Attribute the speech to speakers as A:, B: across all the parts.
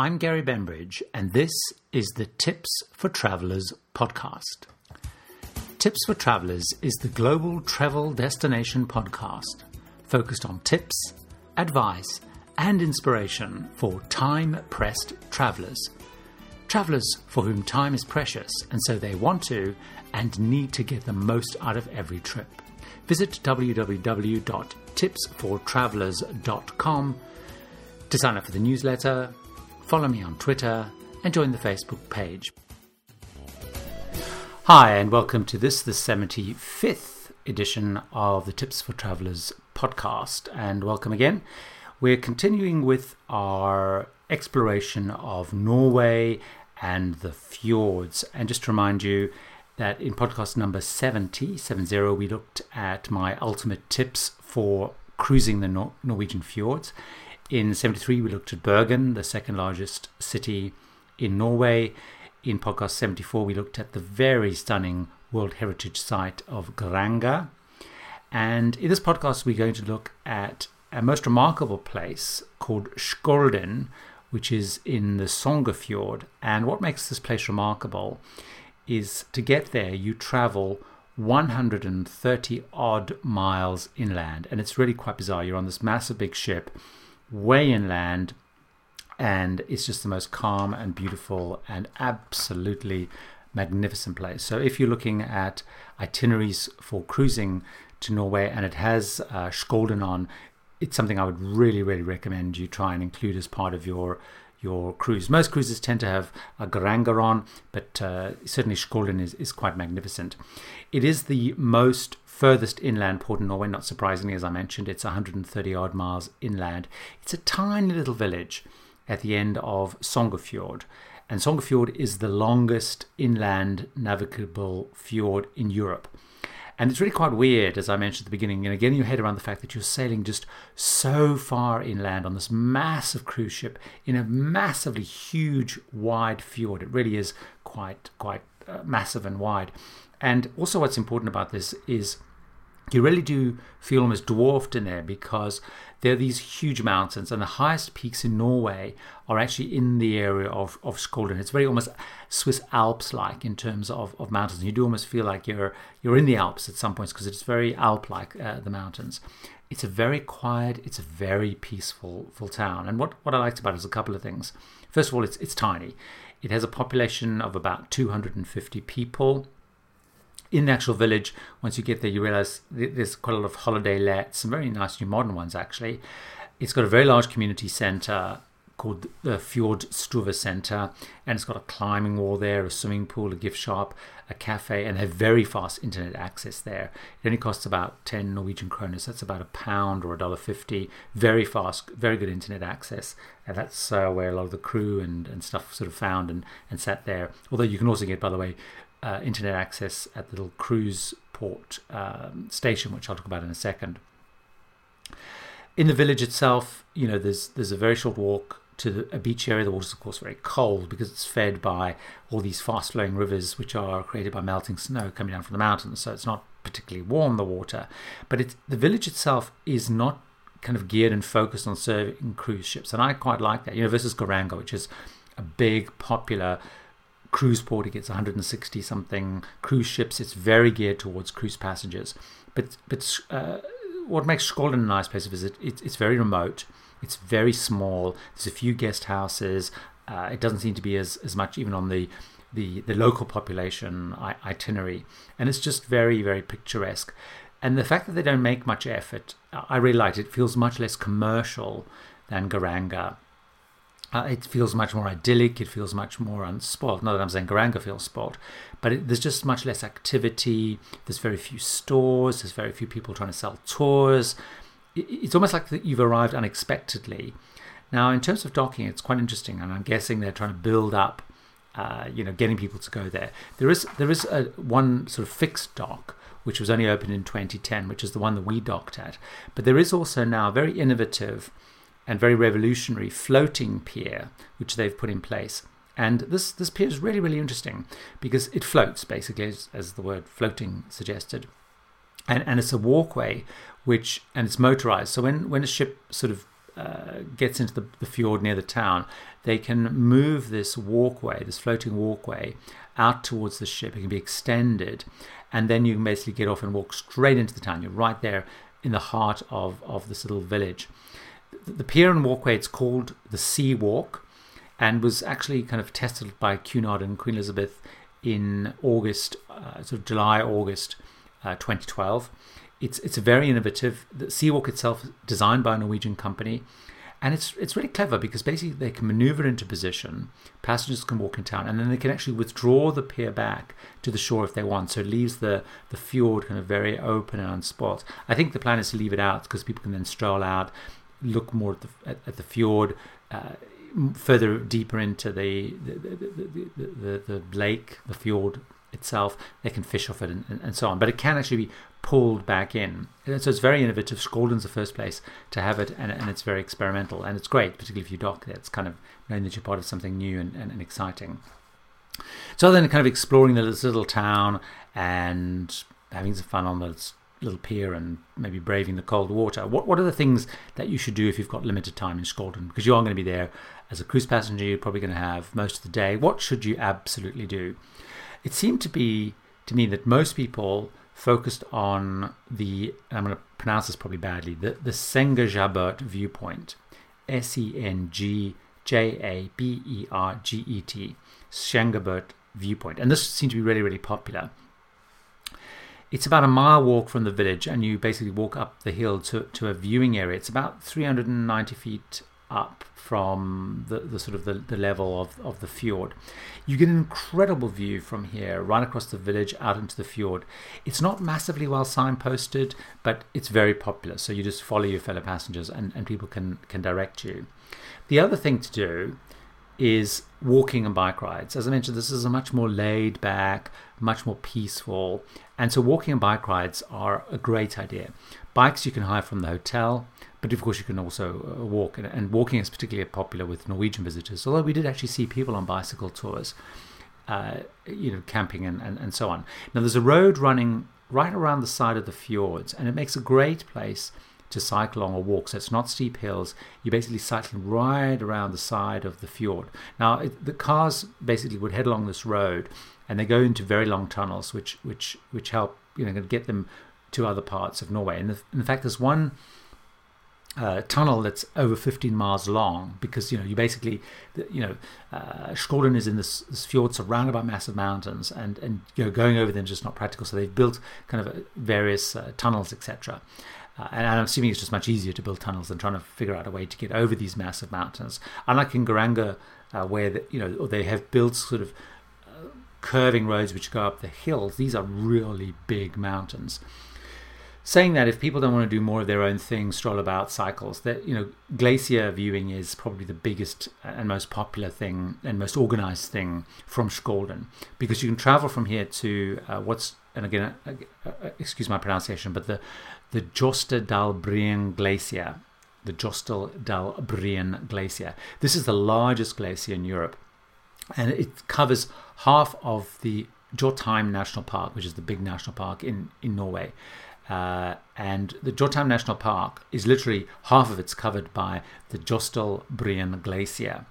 A: I'm Gary Bembridge, and this is the Tips for Travelers podcast. Tips for Travelers is the global travel destination podcast focused on tips, advice, and inspiration for time pressed travelers. Travelers for whom time is precious, and so they want to and need to get the most out of every trip. Visit www.tipsfortravelers.com to sign up for the newsletter, follow me on Twitter, and join the Facebook page. Hi, and welcome to this, the 75th edition of the Tips for Travelers podcast, and welcome again. We're continuing with our exploration of Norway and the fjords. And just to remind you that in podcast number 70, 70 we looked at my ultimate tips for cruising the Nor- Norwegian fjords. In 73, we looked at Bergen, the second largest city in Norway. In podcast 74, we looked at the very stunning World Heritage Site of Geiranger. And in this podcast, we're going to look at a most remarkable place called Skjolden, which is in the Sognefjord. And what makes this place remarkable is to get there, you travel 130 odd miles inland. And it's really quite bizarre. You're on this massive big ship way inland, and it's just the most calm and beautiful and absolutely magnificent place. So if you're looking at itineraries for cruising to Norway and it has uh, Skjolden on, it's something I would really, really recommend you try and include as part of your your cruise. Most cruises tend to have a Geiranger on, but uh, certainly Skjolden is, is quite magnificent. It is the most furthest inland port in Norway, not surprisingly, as I mentioned, it's 130 odd miles inland. It's a tiny little village at the end of Sognefjord. And Sognefjord is the longest inland navigable fjord in Europe. And it's really quite weird, as I mentioned at the beginning, you know, getting your head around the fact that you're sailing just so far inland on this massive cruise ship in a massively huge, wide fjord. It really is quite, quite uh, massive and wide. And also, what's important about this is you really do feel almost dwarfed in there because there are these huge mountains, and the highest peaks in Norway are actually in the area of, of Skjolden. It's very almost Swiss Alps like in terms of, of mountains. You do almost feel like you're you're in the Alps at some points because it's very Alp like, uh, the mountains. It's a very quiet, it's a very peaceful full town. And what, what I liked about it is a couple of things. First of all, it's, it's tiny. It has a population of about 250 people in the actual village, once you get there, you realize there's quite a lot of holiday lets, some very nice new modern ones actually. It's got a very large community centre called the Fjord Stue Centre, and it's got a climbing wall there, a swimming pool, a gift shop, a cafe, and they have very fast internet access there. It only costs about 10 Norwegian kroner, so that's about a pound or a dollar fifty. Very fast, very good internet access, and that's uh, where a lot of the crew and, and stuff sort of found and, and sat there. Although you can also get, by the way, uh, internet access at the little cruise port um, station, which I'll talk about in a second. In the village itself, you know, there's there's a very short walk to the, a beach area. The water's of course very cold because it's fed by all these fast flowing rivers, which are created by melting snow coming down from the mountains. So it's not particularly warm the water, but the village itself is not kind of geared and focused on serving cruise ships, and I quite like that. You know, versus Geiranger, which is a big popular cruise port. It gets 160 something cruise ships. It's very geared towards cruise passengers. But but uh, what makes Skjolden a nice place to visit? It, it's very remote. It's very small. There's a few guest houses. Uh, it doesn't seem to be as, as much even on the the, the local population itinerary, and it's just very very picturesque. And the fact that they don't make much effort, I really like it. It feels much less commercial than Geiranger uh, it feels much more idyllic. It feels much more unspoiled. Not that I'm saying Geiranger feels spoiled, but it, there's just much less activity. There's very few stores. There's very few people trying to sell tours. It, it's almost like that you've arrived unexpectedly. Now, in terms of docking, it's quite interesting, and I'm guessing they're trying to build up, uh, you know, getting people to go there. There is there is a, one sort of fixed dock which was only opened in 2010, which is the one that we docked at. But there is also now a very innovative and very revolutionary floating pier, which they've put in place. And this, this pier is really, really interesting because it floats, basically, as, as the word floating suggested. And, and it's a walkway which, and it's motorized. So when, when a ship sort of uh, gets into the, the fjord near the town, they can move this walkway, this floating walkway, out towards the ship. It can be extended, and then you can basically get off and walk straight into the town. You're right there in the heart of, of this little village. The, pier and walkway, it's called the Sea Walk, and was actually kind of tested by Cunard and Queen Elizabeth in August, uh, sort of July, August uh, 2012. It's it's a very innovative. The Seawalk itself, designed by a Norwegian company, and it's it's really clever because basically they can maneuver into position. Passengers can walk in town, and then they can actually withdraw the pier back to the shore if they want. So it leaves the the fjord kind of very open and unspoiled. I think the plan is to leave it out because people can then stroll out, look more at the at, at the fjord. Uh, further deeper into the the, the, the, the, the lake, the fjord itself, they can fish off it and, and, and, so on. But it can actually be pulled back in. And so it's very innovative. Skjolden's the first place to have it, and, and it's very experimental. And it's great, particularly if you dock there. It's kind of knowing that you're part of something new and, and, and exciting. So then, kind of exploring the little town and having some fun on the little pier and maybe braving the cold water. What what are the things that you should do if you've got limited time in Skjolden? Because you are going to be there as a cruise passenger. You're probably going to have most of the day. What should you absolutely do? It seemed to be to me that most people focused on the I'm going to pronounce this probably badly the the Sengjabert viewpoint, S E N G J A B E R G E T, Sengjabert viewpoint, and this seemed to be really really popular. It's about a mile walk from the village, and you basically walk up the hill to, to a viewing area. It's about 390 feet up from the, the sort of the, the level of, of the fjord. You get an incredible view from here, right across the village out into the fjord. It's not massively well signposted, but it's very popular. So you just follow your fellow passengers and, and people can, can direct you. The other thing to do is walking and bike rides. As I mentioned, this is a much more laid back, much more peaceful. And so walking and bike rides are a great idea. Bikes you can hire from the hotel. But of course, you can also uh, walk, and, and, walking is particularly popular with Norwegian visitors. Although we did actually see people on bicycle tours, uh, you know, camping and, and, and so on. Now, there's a road running right around the side of the fjords, and it makes a great place to cycle along or walk. So it's not steep hills. You're basically cycling right around the side of the fjord. Now, it, the cars basically would head along this road, and they go into very long tunnels, which which which help you know get them to other parts of Norway. And in fact, there's one uh, tunnel that's over 15 miles long because you know you basically you know uh, is in this, this, fjord surrounded by massive mountains and and you know going over them is just not practical. So they've built kind of uh, various uh, tunnels etc uh, and I'm assuming it's just much easier to build tunnels than trying to figure out a way to get over these massive mountains. Unlike in Geiranger uh, where the, you know they have built sort of curving roads which go up the hills these are really big mountains. Saying that if people don't want to do more of their own thing, stroll about cycles, that you know, glacier viewing is probably the biggest and most popular thing and most organized thing from Skjolden because you can travel from here to uh, what's and again, uh, uh, excuse my pronunciation, but the the Jostedalbreen Glacier, the Jostedalbreen Glacier. This is the largest glacier in Europe, and it covers half of the Jotheim National Park, which is the big national park in in Norway. Uh, and the Jotheim National Park is literally half of it's covered by the Jostedalbreen Glacier.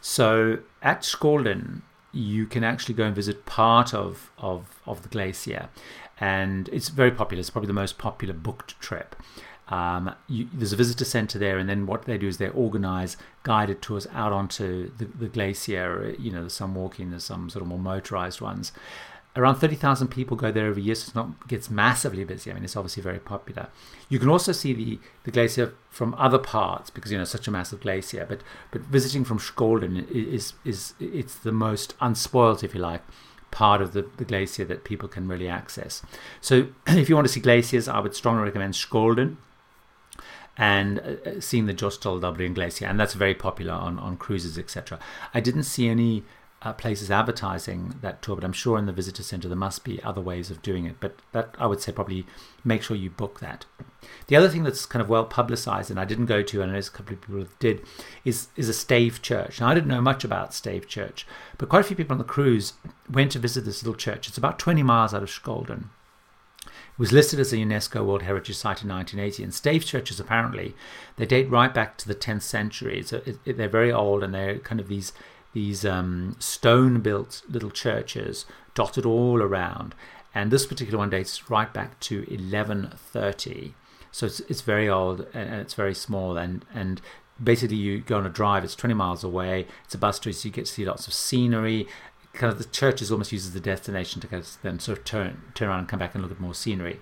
A: So at Skjolden, you can actually go and visit part of, of, of the glacier. And it's very popular. It's probably the most popular booked trip. Um, you, there's a visitor center there, and then what they do is they organize guided tours out onto the, the glacier. You know, there's some walking, there's some sort of more motorized ones around 30,000 people go there every year, so it's not gets massively busy. I mean, it's obviously very popular. You can also see the, the glacier from other parts because you know such a massive glacier. But but visiting from Skjolden is is it's the most unspoiled, if you like, part of the, the glacier that people can really access. So if you want to see glaciers, I would strongly recommend Skjolden and uh, uh seeing the Jostedalbreen Glacier, and that's very popular on, on cruises, etc. I didn't see any uh, places advertising that tour, but I'm sure in the visitor center there must be other ways of doing it. But that I would say probably make sure you book that. The other thing that's kind of well publicized, and I didn't go to, and I know a couple of people did, is is a stave church. Now I didn't know much about stave church, but quite a few people on the cruise went to visit this little church. It's about 20 miles out of Skjolden. Was listed as a UNESCO World Heritage Site in 1980, and stave churches apparently they date right back to the 10th century. So it, it, they're very old, and they're kind of these these um, stone-built little churches dotted all around. And this particular one dates right back to 1130. So it's, it's very old and it's very small. And, and basically, you go on a drive, it's 20 miles away. It's a bus tour, so you get to see lots of scenery. Kind of the church is almost used as the destination to kind of then sort of turn, turn around and come back and look at more scenery.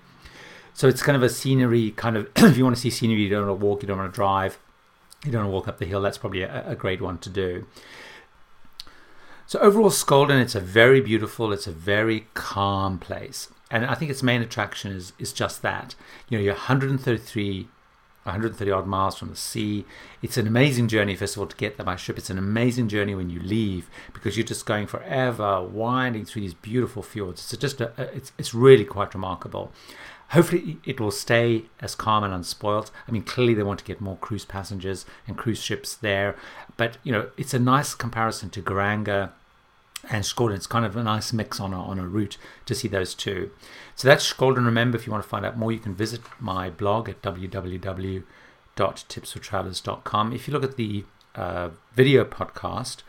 A: So it's kind of a scenery kind of, if you want to see scenery, you don't want to walk, you don't want to drive, you don't want to walk up the hill, that's probably a, a great one to do. So overall, Skjolden, it's a very beautiful, it's a very calm place, and I think its main attraction is is just that. You know, you're 133, 130 odd miles from the sea. It's an amazing journey, first of all, to get there by ship. It's an amazing journey when you leave because you're just going forever, winding through these beautiful fjords. It's just a, it's it's really quite remarkable. Hopefully, it will stay as calm and unspoilt. I mean, clearly they want to get more cruise passengers and cruise ships there, but you know, it's a nice comparison to Geiranger and Skjolden. It's kind of a nice mix on a, on a route to see those two. So that's Skjolden. Remember, if you want to find out more, you can visit my blog at www.tipsfortravelers.com. If you look at the uh, video podcast,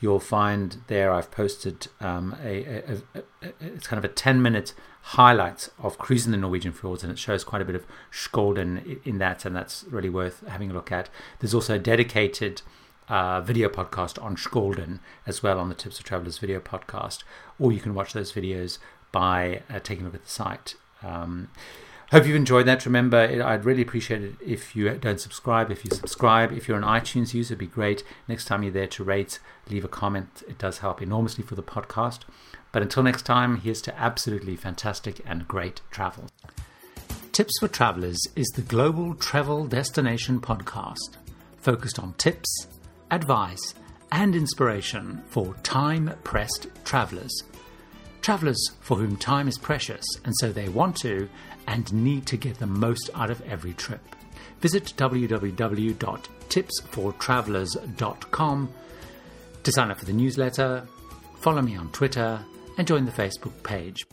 A: you'll find there I've posted um, a, a, a, it's kind of a 10 minute highlight of cruising the Norwegian fjords, and it shows quite a bit of Skjolden in that, and that's really worth having a look at. There's also a dedicated uh, video podcast on Skjolden as well on the Tips for Travelers video podcast, or you can watch those videos by uh, taking a look at the site. Um, hope you've enjoyed that. Remember, I'd really appreciate it if you don't subscribe. If you subscribe, if you're an iTunes user, it'd be great. Next time you're there to rate, leave a comment. It does help enormously for the podcast. But until next time, here's to absolutely fantastic and great travel. Tips for Travelers is the global travel destination podcast focused on tips advice, and inspiration for time pressed travellers. Travellers for whom time is precious and so they want to and need to get the most out of every trip. Visit www.tipsfortravelers.com to sign up for the newsletter, follow me on Twitter, and join the Facebook page.